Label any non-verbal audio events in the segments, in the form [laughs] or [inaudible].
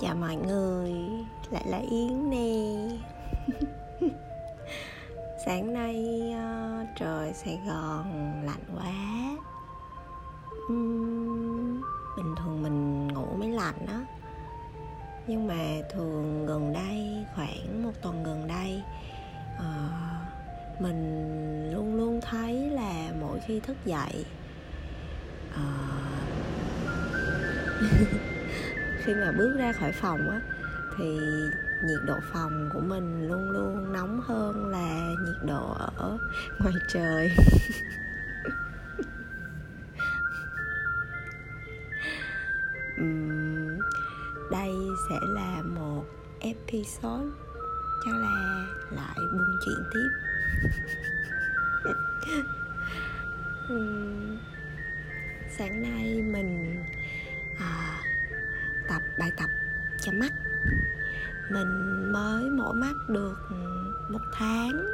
chào mọi người lại là yến nè. [laughs] Sáng nay uh, trời sài gòn lạnh quá. Uhm, bình thường mình ngủ mới lạnh á. Nhưng mà thường gần đây khoảng một tuần gần đây uh, mình luôn luôn thấy là mỗi khi thức dậy uh, [laughs] khi mà bước ra khỏi phòng á thì nhiệt độ phòng của mình luôn luôn nóng hơn là nhiệt độ ở ngoài trời. [laughs] Đây sẽ là một episode chắc là lại buôn chuyện tiếp. [laughs] Sáng nay mình à, tập bài tập cho mắt. Mình mới mổ mắt được một tháng.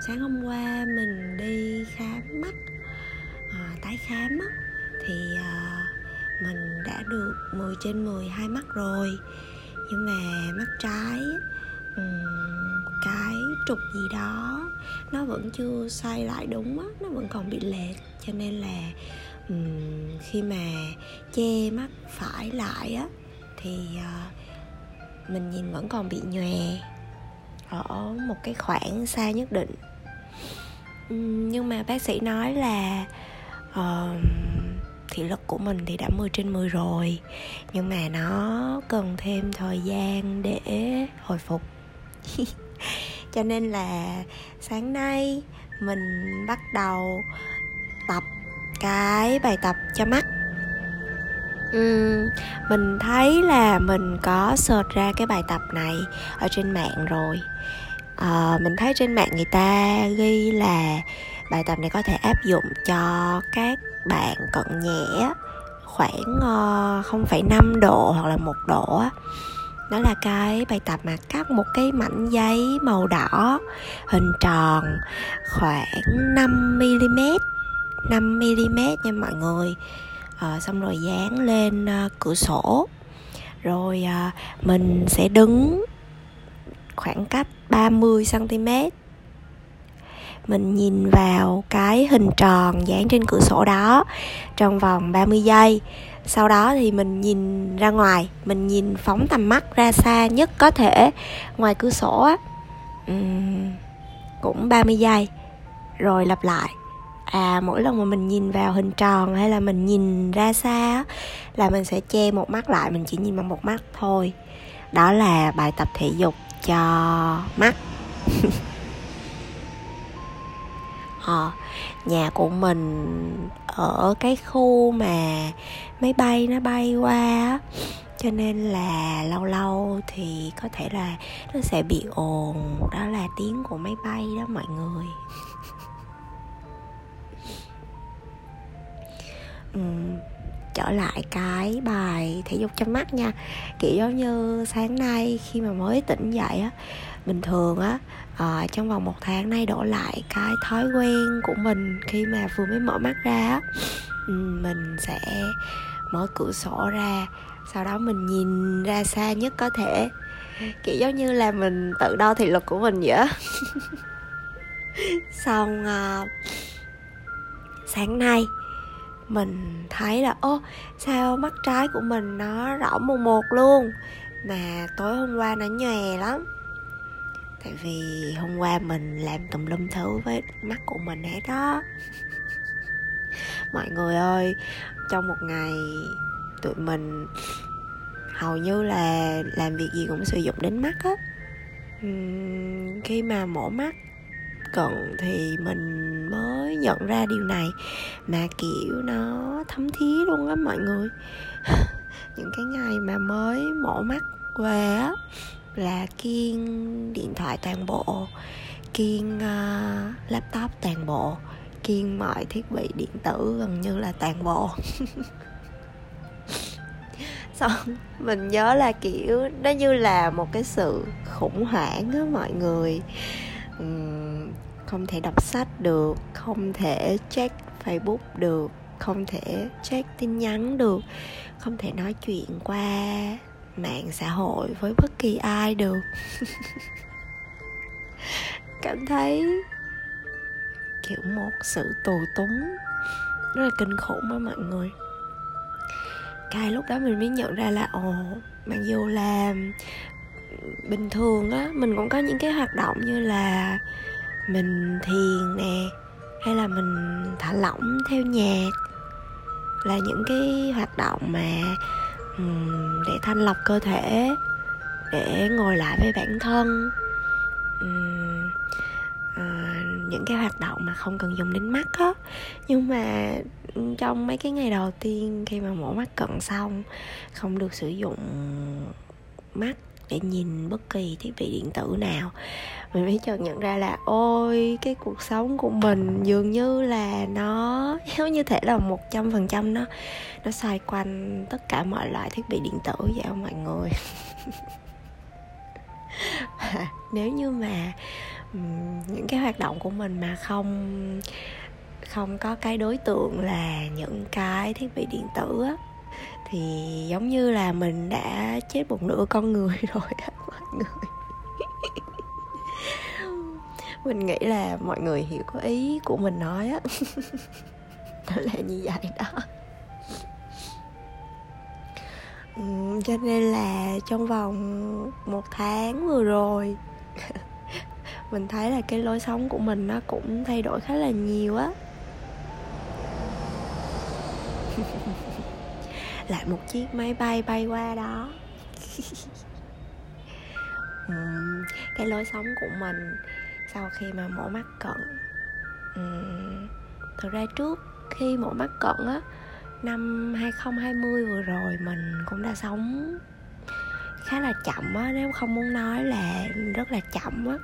Sáng hôm qua mình đi khám mắt à, tái khám á, thì à, mình đã được 10 trên 10 hai mắt rồi. Nhưng mà mắt trái cái trục gì đó nó vẫn chưa xoay lại đúng á nó vẫn còn bị lệch. Cho nên là um, khi mà che mắt phải lại á thì uh, mình nhìn vẫn còn bị nhòe ở một cái khoảng xa nhất định. Um, nhưng mà bác sĩ nói là uh, thị lực của mình thì đã 10 trên 10 rồi nhưng mà nó cần thêm thời gian để hồi phục. [laughs] Cho nên là sáng nay mình bắt đầu tập cái bài tập cho mắt. Uhm, mình thấy là mình có search ra cái bài tập này ở trên mạng rồi. À, mình thấy trên mạng người ta ghi là bài tập này có thể áp dụng cho các bạn cận nhẹ khoảng ờ, uh, 0,5 độ hoặc là một độ đó là cái bài tập mà cắt một cái mảnh giấy màu đỏ hình tròn khoảng 5 mm 5 mm nha mọi người. À, xong rồi dán lên à, cửa sổ. Rồi à, mình sẽ đứng khoảng cách 30 cm mình nhìn vào cái hình tròn dán trên cửa sổ đó trong vòng 30 giây. Sau đó thì mình nhìn ra ngoài mình nhìn phóng tầm mắt ra xa nhất có thể. Ngoài cửa sổ á uhm, cũng 30 giây. Rồi lặp lại à mỗi lần mà mình nhìn vào hình tròn hay là mình nhìn ra xa là mình sẽ che một mắt lại mình chỉ nhìn bằng một mắt thôi. Đó là bài tập thể dục cho mắt. [laughs] Ờ, nhà của mình ở cái khu mà máy bay nó bay qua cho nên là lâu lâu thì có thể là nó sẽ bị ồn. Đó là tiếng của máy bay đó mọi người. Trở lại cái bài thể dục cho mắt nha. Kiểu giống như sáng nay khi mà mới tỉnh dậy á bình thường á à, trong vòng một tháng nay đổ lại cái thói quen của mình khi mà vừa mới mở mắt ra á mình sẽ mở cửa sổ ra sau đó mình nhìn ra xa nhất có thể. Kiểu giống như là mình tự đo thị lực của mình vậy [laughs] xong à, sáng nay mình thấy là ô sao mắt trái của mình nó đỏ một một luôn? Mà tối hôm qua nó nhòe lắm. Tại vì hôm qua mình làm tùm lum thứ với mắt của mình hết đó mọi người ơi trong một ngày tụi mình hầu như là làm việc gì cũng sử dụng đến mắt á. Uhm, khi mà mổ mắt cận thì mình mới nhận ra điều này. Mà kiểu nó thấm thía luôn á mọi người. [laughs] Những cái ngày mà mới mổ mắt về á là kiên điện thoại toàn bộ kiên uh, ờ, laptop toàn bộ kiên mọi thiết bị điện tử gần như là toàn bộ. [laughs] Xong mình nhớ là kiểu nó như là một cái sự khủng hoảng á mọi người. Uhm, không thể đọc sách được, không thể check facebook được, không thể check tin nhắn được, không thể nói chuyện qua mạng xã hội với bất kỳ ai được. [laughs] Cảm thấy kiểu một sự tù túng, rất là kinh khủng á mọi người. Cái lúc đó mình mới nhận ra là, ồ, mặc dù là bình thường á, mình cũng có những cái hoạt động như là mình thiền nè hay là mình thả lỏng theo nhạc là những cái hoạt động mà um, để thanh lọc cơ thể để ngồi lại với bản thân. Um, uh, những cái hoạt động mà không cần dùng đến mắt á. Nhưng mà trong mấy cái ngày đầu tiên khi mà mổ mắt cận xong không được sử dụng mắt để nhìn bất kỳ thiết bị điện tử nào. Mình mới chợt nhận ra là, ôi, cái cuộc sống của mình dường như là nó [laughs] giống như thể là một trăm phần trăm nó nó xoay quanh tất cả mọi loại thiết bị điện tử vậy không mọi người. [laughs] Nếu như mà những cái hoạt động của mình mà không không có cái đối tượng là những cái thiết bị điện tử á thì giống như là mình đã chết một nửa con người [laughs] rồi á mọi người. [laughs] Mình nghĩ là mọi người hiểu có ý của mình nói á. [laughs] Đó là như vậy đó. Ừ, cho nên là trong vòng một tháng vừa rồi mình thấy là cái lối sống của mình nó cũng thay đổi khá là nhiều á. Lại một chiếc máy bay bay qua đó. [laughs] Cái lối sống của mình sau khi mà mổ mắt cận. Uhm, thực ra trước khi mổ mắt cận á năm 2020 vừa rồi mình cũng đã sống khá là chậm á nếu không muốn nói là rất là chậm á.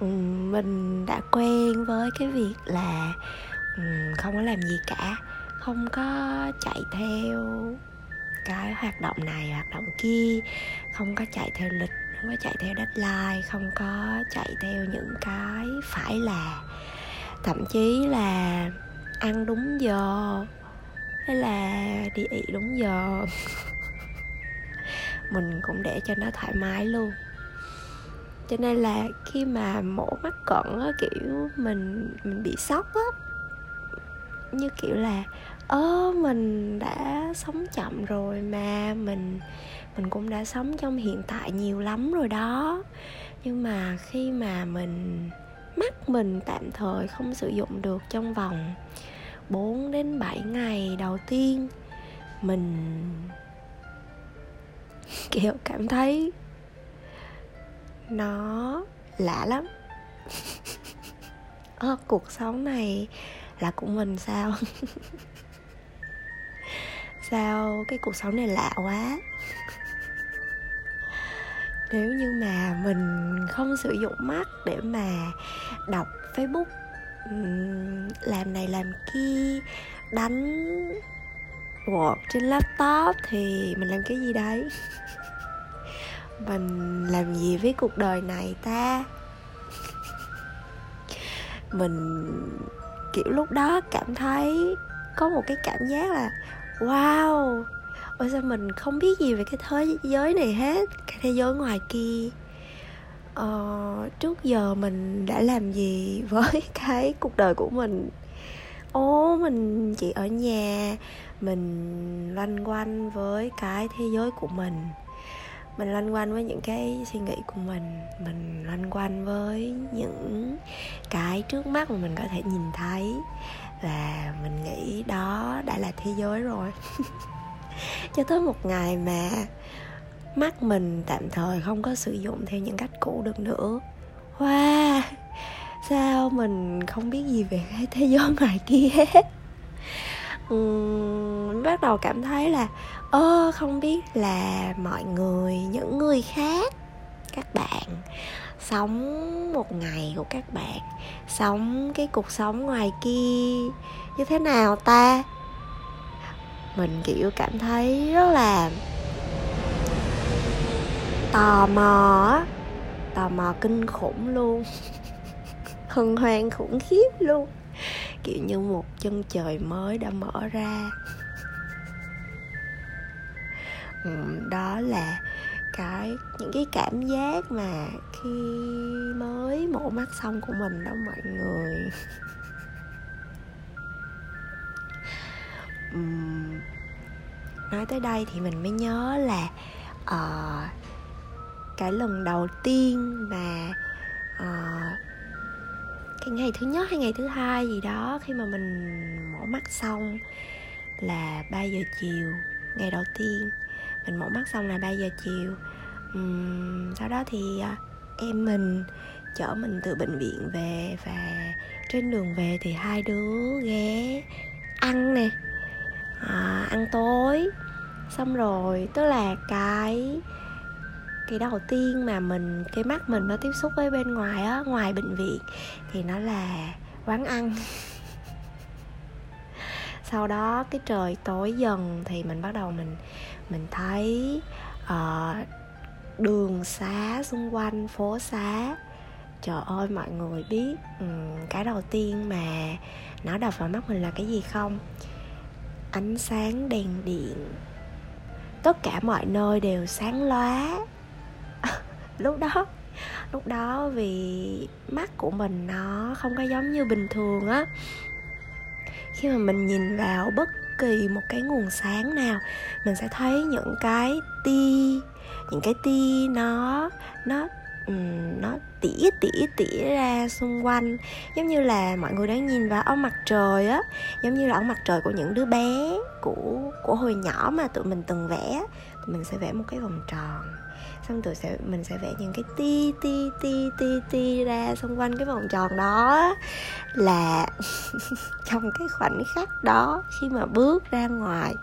[laughs] Mình đã quen với cái việc là không có làm gì cả không có chạy theo cái hoạt động này, hoạt động kia, không có chạy theo lịch, không có chạy theo deadline, không có chạy theo những cái phải là. Thậm chí là ăn đúng giờ, hay là đi ị đúng giờ. [laughs] Mình cũng để cho nó thoải mái luôn. Cho nên là khi mà mổ mắt cận á, kiểu mình mình bị sốc á, như kiểu là ơ, mình đã sống chậm rồi mà, mình mình cũng đã sống trong hiện tại nhiều lắm rồi đó. Nhưng mà khi mà mình, mắt mình tạm thời không sử dụng được trong vòng 4 đến 7 ngày đầu tiên, mình [laughs] kiểu cảm thấy nó lạ lắm. [laughs] Ơ, cuộc sống này là của mình sao? [laughs] sao cái cuộc sống này lạ quá. Nếu như mà mình không sử dụng mắt để mà đọc facebook làm này làm kia, đánh Word trên laptop thì mình làm cái gì đấy? [laughs] Mình làm gì với cuộc đời này ta? Mình, kiểu, lúc đó cảm thấy có một cái cảm giác là wow. Ôi sao mình không biết gì về cái thế giới này hết cái thế giới ngoài kia. Ờ, trước giờ mình đã làm gì [laughs] với cái cuộc đời của mình? Ô mình chỉ ở nhà mình loanh quanh với cái thế giới của mình. Mình loanh quanh với những cái suy nghĩ của mình mình loanh quanh với những cái trước mắt mà mình có thể nhìn thấy và mình nghĩ đó đã là thế giới rồi. [laughs] Cho tới một ngày mà mắt mình tạm thời không có sử dụng theo những cách cũ được nữa. Wow! Sao mình không biết gì về cái thế giới [laughs] ngoài kia hết? Uhm, bắt đầu cảm thấy là ơ không biết là mọi người những người khác các bạn sống một ngày của các bạn, sống cái cuộc sống ngoài kia như thế nào ta? Mình, kiểu, cảm thấy rất là tò mò tò mò kinh khủng luôn, [laughs] hân hoan khủng khiếp luôn. Kiểu như một chân trời mới đã mở ra. Đó là cái, những cái cảm giác mà khi mới mổ mắt xong của mình đó mọi người. [laughs] Uhm, nói tới đây thì mình mới nhớ là uh, cái lần đầu tiên mà uh, cái ngày thứ nhất hay ngày thứ hai gì đó khi mà mình mổ mắt xong là 3 giờ chiều ngày đầu tiên mình mổ mắt xong là 3 giờ chiều. Uhm, sau đó thì uh, em mình chở mình từ bệnh viện về và trên đường về thì hai đứa ghé ăn nè. À, ăn tối. Xong rồi tức là cái cái đầu tiên mà mình cái mắt mình nó tiếp xúc với bên ngoài á ngoài bệnh viện thì nó là quán ăn. [laughs] Sau đó cái trời tối dần thì mình bắt đầu mình mình thấy uh, đường xá xung quanh phố xá. Trời ơi mọi người biết um, cái đầu tiên mà nó đập vào mắt mình là cái gì không? Ánh sáng đèn điện. Tất cả mọi nơi đều sáng lóa. [laughs] Lúc đó lúc đó vì mắt của mình nó không có giống như bình thường á. Khi mà mình nhìn vào bất kỳ một cái nguồn sáng nào, mình sẽ thấy những cái tia, những cái tia nó nó nó tỉa tỉa tỉa ra xung quanh. Giống như là mọi người đang nhìn vào ông mặt trời á, giống như là ông mặt trời của những đứa bé, của của hồi nhỏ mà tụi mình từng vẽ, tụi mình sẽ vẽ một cái vòng tròn xong tụi sẽ, mình sẽ vẽ những cái ti ti ti ti ti ra xung quanh cái vòng tròn đó là [laughs] trong cái khoảnh khắc đó, khi mà bước ra ngoài,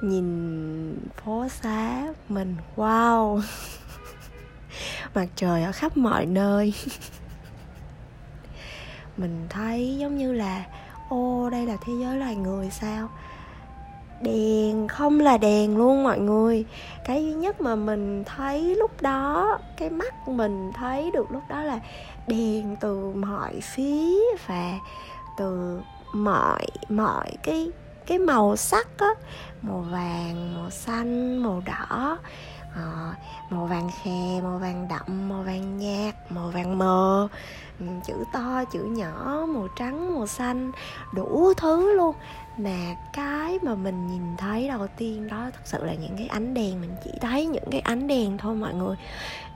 nhìn phố xá mình, wow. [laughs] Mặt trời ở khắp mọi nơi. [laughs] Mình thấy giống như là, ô, đây là thế giới loài người sao? Đèn không là đèn luôn mọi người. Cái duy nhất mà mình thấy lúc đó cái mắt mình thấy được lúc đó là đèn từ mọi phía và từ mọi mọi cái cái màu sắc á. Màu vàng màu xanh màu đỏ à, màu vàng khè màu vàng đậm màu vàng nhạt màu vàng mờ. Ừ, chữ to chữ nhỏ màu trắng màu xanh đủ thứ luôn mà cái mà mình nhìn thấy đầu tiên đó thật sự là những cái ánh đèn mình chỉ thấy những cái ánh đèn thôi mọi người.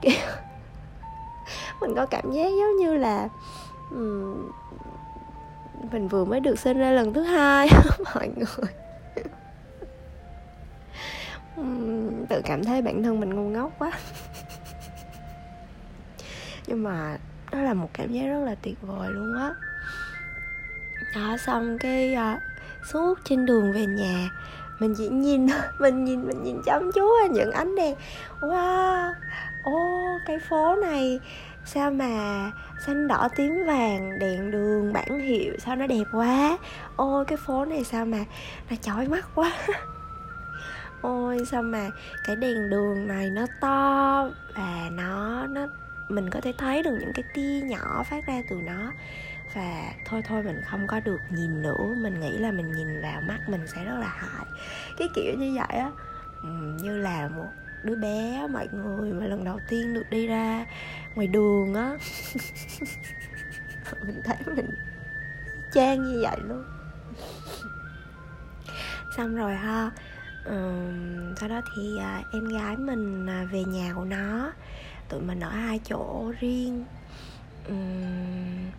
[laughs] Mình có cảm giác giống như là um, mình vừa mới được sinh ra lần thứ hai [laughs] mọi người. Tự cảm thấy bản thân mình ngu ngốc quá. [laughs] Nhưng mà đó là một cảm giác rất là tuyệt vời luôn á. Đó xong cái uh, suốt trên đường về nhà. Mình chỉ nhìn, [laughs] mình nhìn mình nhìn chăm chú những ánh đèn. Wow ô cái phố này, sao mà xanh đỏ tím vàng, đèn đường bản hiệu, sao nó đẹp quá. Ôi, cái phố này sao mà, nó chói mắt quá. [laughs] Ôi, sao mà cái đèn đường này nó to và nó nó, mình có thể thấy được những cái tia nhỏ phát ra từ nó và thôi thôi mình không có được nhìn nữa. Mình nghĩ là mình nhìn vào mắt mình sẽ rất là hại. Cái kiểu như vậy á như là một đứa bé mọi người mà lần đầu tiên được đi ra ngoài đường á. [laughs] Mình thấy mình trang như vậy luôn. Xong rồi ha um, sau đó thì uh, em gái mình uh, về nhà của nó. Tụi mình ở hai chỗ riêng. Um,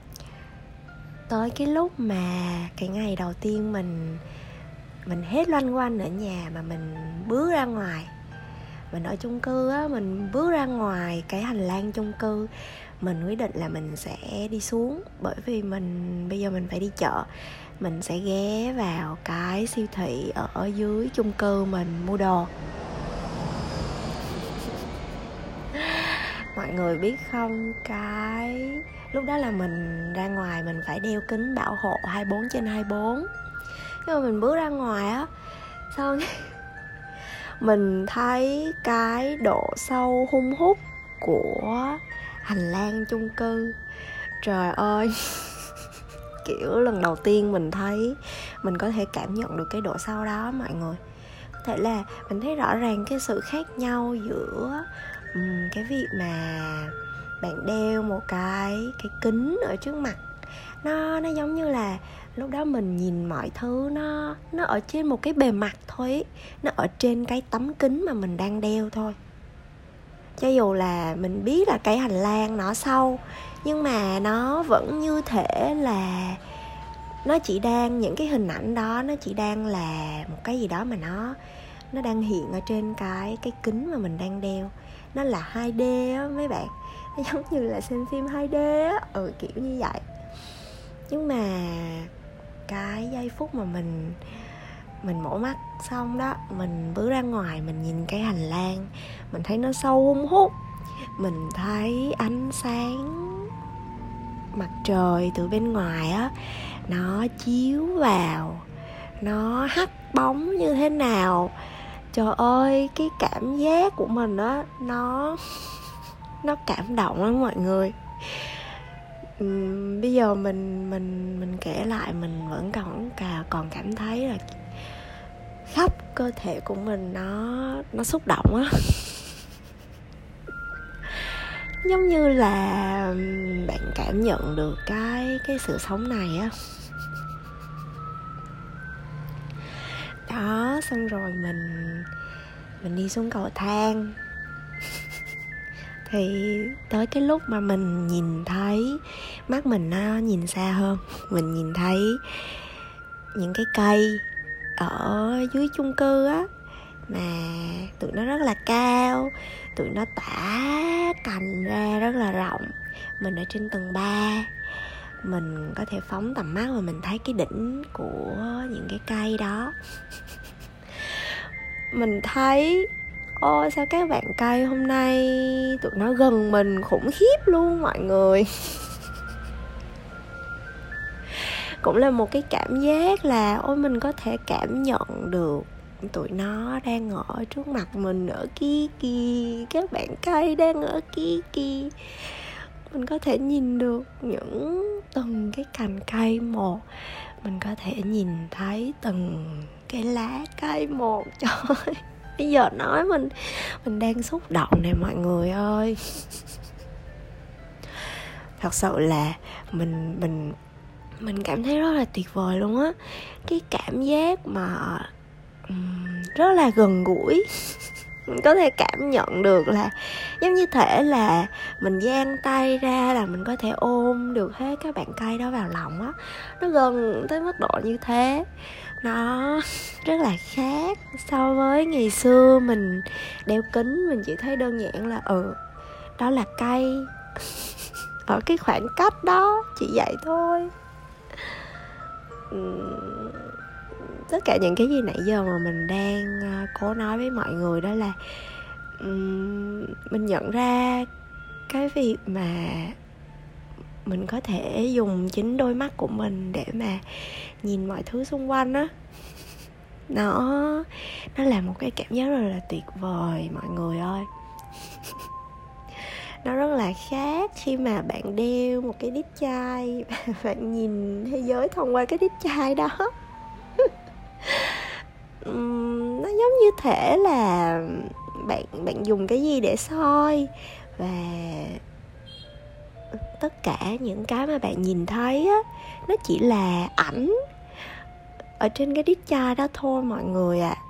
tới cái lúc mà cái ngày đầu tiên mình mình hết loanh quanh ở nhà mà mình bước ra ngoài. Mình ở chung cư á, mình bước ra ngoài cái hành lang chung cư, mình quyết định là mình sẽ đi xuống. Bởi vì mình, bây giờ mình phải đi chợ, mình sẽ ghé vào cái siêu thị ở dưới chung cư mình mua đồ. [laughs] Mọi người biết không? Cái lúc đó là mình ra ngoài mình phải đeo kính bảo hộ 24 trên 24 nhưng mà mình bước ra ngoài á xong [laughs] mình thấy cái độ sâu hung hút của hành lang chung cư. Trời ơi [laughs] kiểu lần đầu tiên mình thấy mình có thể cảm nhận được cái độ sâu đó mọi người. Có thể là mình thấy rõ ràng cái sự khác nhau giữa um, cái việc mà bạn đeo một cái cái kính ở trước mặt. Nó nó giống như là lúc đó mình nhìn mọi thứ nó nó ở trên một cái bề mặt thôi nó ở trên cái tấm kính mà mình đang đeo thôi. Cho dù là mình biết là cái hành lang nó sâu, nhưng mà nó vẫn như thể là nó chỉ đang, những cái hình ảnh đó nó chỉ đang là một cái gì đó mà nó nó đang hiện ở trên cái cái kính mà mình đang đeo. Nó là 2D á mấy bạn. [laughs] giống như là xem phim 2D á. Ừ kiểu như vậy. Nhưng mà cái giây phút mà mình mình mổ mắt xong đó, mình bước ra ngoài, mình nhìn cái hành lang, mình thấy nó sâu hung hút. Mình thấy ánh sáng mặt trời từ bên ngoài á, nó chiếu vào, nó hắt bóng như thế nào. Trời ơi, cái cảm giác của mình á, nó [laughs] nó cảm động lắm mọi người. Uhm, bây giờ mình mình mình kể lại mình vẫn còn cả còn cảm thấy là khắp cơ thể của mình nó nó xúc động á. [laughs] Giống như là bạn cảm nhận được cái cái sự sống này á. Đó xong rồi mình mình đi xuống cầu thang thì tới cái lúc mà mình nhìn thấy, mắt mình nó nhìn xa hơn, [laughs] mình nhìn thấy những cái cây ở dưới chung cư á, mà tụi nó rất là cao, tụi nó tả cành ra rất là rộng. Mình ở trên tầng 3 mình có thể phóng tầm mắt và mình thấy cái đỉnh của những cái cây đó. [laughs] Mình thấy ôi sao các bạn cây hôm nay tụi nó gần mình khủng khiếp luôn mọi người. [laughs] Cũng là một cái cảm giác là, ôi, mình có thể cảm nhận được tụi nó đang ở trước mặt mình, ở kia kìa các bạn cây đang ở kia kìa mình có thể nhìn được những từng cái cành cây một. Mình có thể nhìn thấy từng cái lá cây một. [laughs] Trời bây giờ nói mình mình đang xúc động này mọi người ơi. Thật sự là mình mình mình cảm thấy rất là tuyệt vời luôn á. Cái cảm giác mà um, rất là gần gũi. Mình có thể cảm nhận được là giống như thể là mình giang tay ra là mình có thể ôm được hết các bạn cây đó vào lòng á. Nó gần tới mức độ như thế nó rất là khác so với ngày xưa mình đeo kính, mình chỉ thấy đơn giản là ừ đó là cây. [laughs] Ở cái khoảng cách đó, chỉ vậy thôi. Tất cả những cái gì nãy giờ mà mình đang à, cố nói với mọi người đó là mình nhận ra cái việc mà mình có thể dùng chính đôi mắt của mình để mà nhìn mọi thứ xung quanh á. Nó nó là một cái cảm giác rất là tuyệt vời, mọi người ơi. [laughs] Nó rất là khác khi mà bạn đeo một cái đít chai, [laughs] bạn nhìn thế giới thông qua cái đít chai đó. [laughs] Nó giống như thể là bạn bạn dùng cái gì để soi và tất cả những cái mà bạn nhìn thấy á nó chỉ là ảnh ở trên cái đít chai đó thôi mọi người ạ à.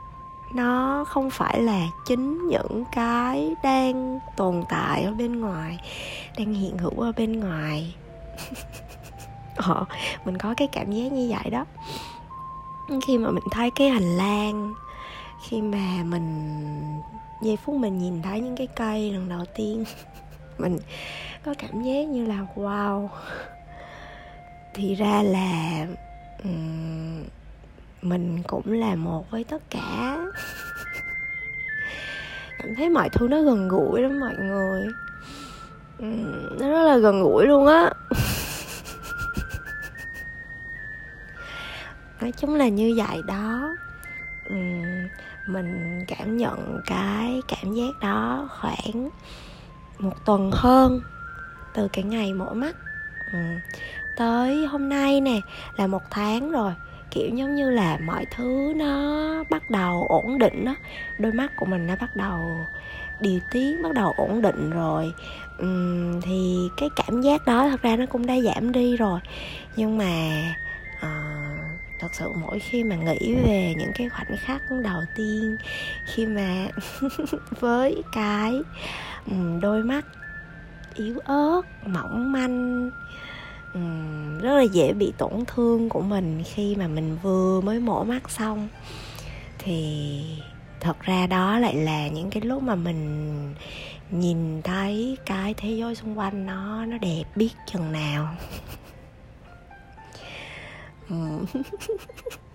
nó không phải là chính những cái đang tồn tại ở bên ngoài đang hiện hữu ở bên ngoài [laughs] ờ, mình có cái cảm giác như vậy đó khi mà mình thấy cái hành lang khi mà mình giây phút mình nhìn thấy những cái cây lần đầu tiên mình có cảm giác như là wow. Thì ra là um, mình cũng là một với tất cả. Cảm thấy mọi thứ nó gần gũi lắm mọi người. Um, nó rất là gần gũi luôn á. Nói chung là như vậy đó. Um, mình cảm nhận cái cảm giác đó khoảng một tuần hơn từ cái ngày mổ mắt. Ừ. tới hôm nay nè là một tháng rồi kiểu giống như là mọi thứ nó bắt đầu ổn định đó đôi mắt của mình nó bắt đầu điều tiết bắt đầu ổn định rồi. Uhm, thì cái cảm giác đó thật ra nó cũng đã giảm đi rồi. Nhưng mà uh, thật sự mỗi khi mà nghĩ về những cái khoảnh khắc đầu tiên khi mà [laughs] với cái đôi mắt yếu ớt, mỏng manh. Rất là dễ bị tổn thương của mình khi mà mình vừa mới mổ mắt xong. Thì thật ra đó lại là những cái lúc mà mình nhìn thấy cái thế giới xung quanh nó nó đẹp biết chừng nào. [laughs]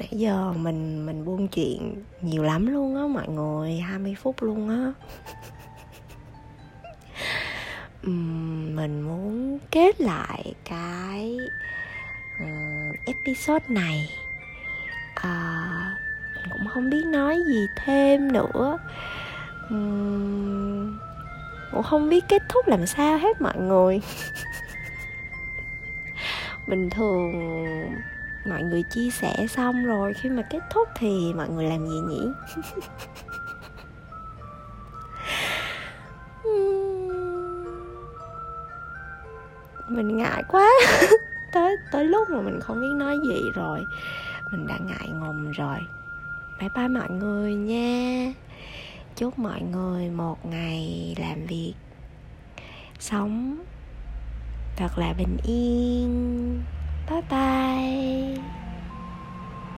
nãy giờ mình mình buôn chuyện nhiều lắm luôn á mọi người 20 phút luôn á. [laughs] Mình muốn kết lại cái ờ, episode này. À, mình cũng không biết nói gì thêm nữa. Uhm, cũng không biết kết thúc làm sao hết mọi người. [laughs] Bình thường mọi người chia sẻ xong rồi, khi mà kết thúc thì mọi người làm gì nhỉ? [laughs] Mình ngại quá. [laughs] Tới tới lúc mà mình không biết nói gì rồi, mình đã ngại ngùng rồi. Bye bye mọi người nha. Chúc mọi người một ngày làm việc sống thật là bình yên bye bye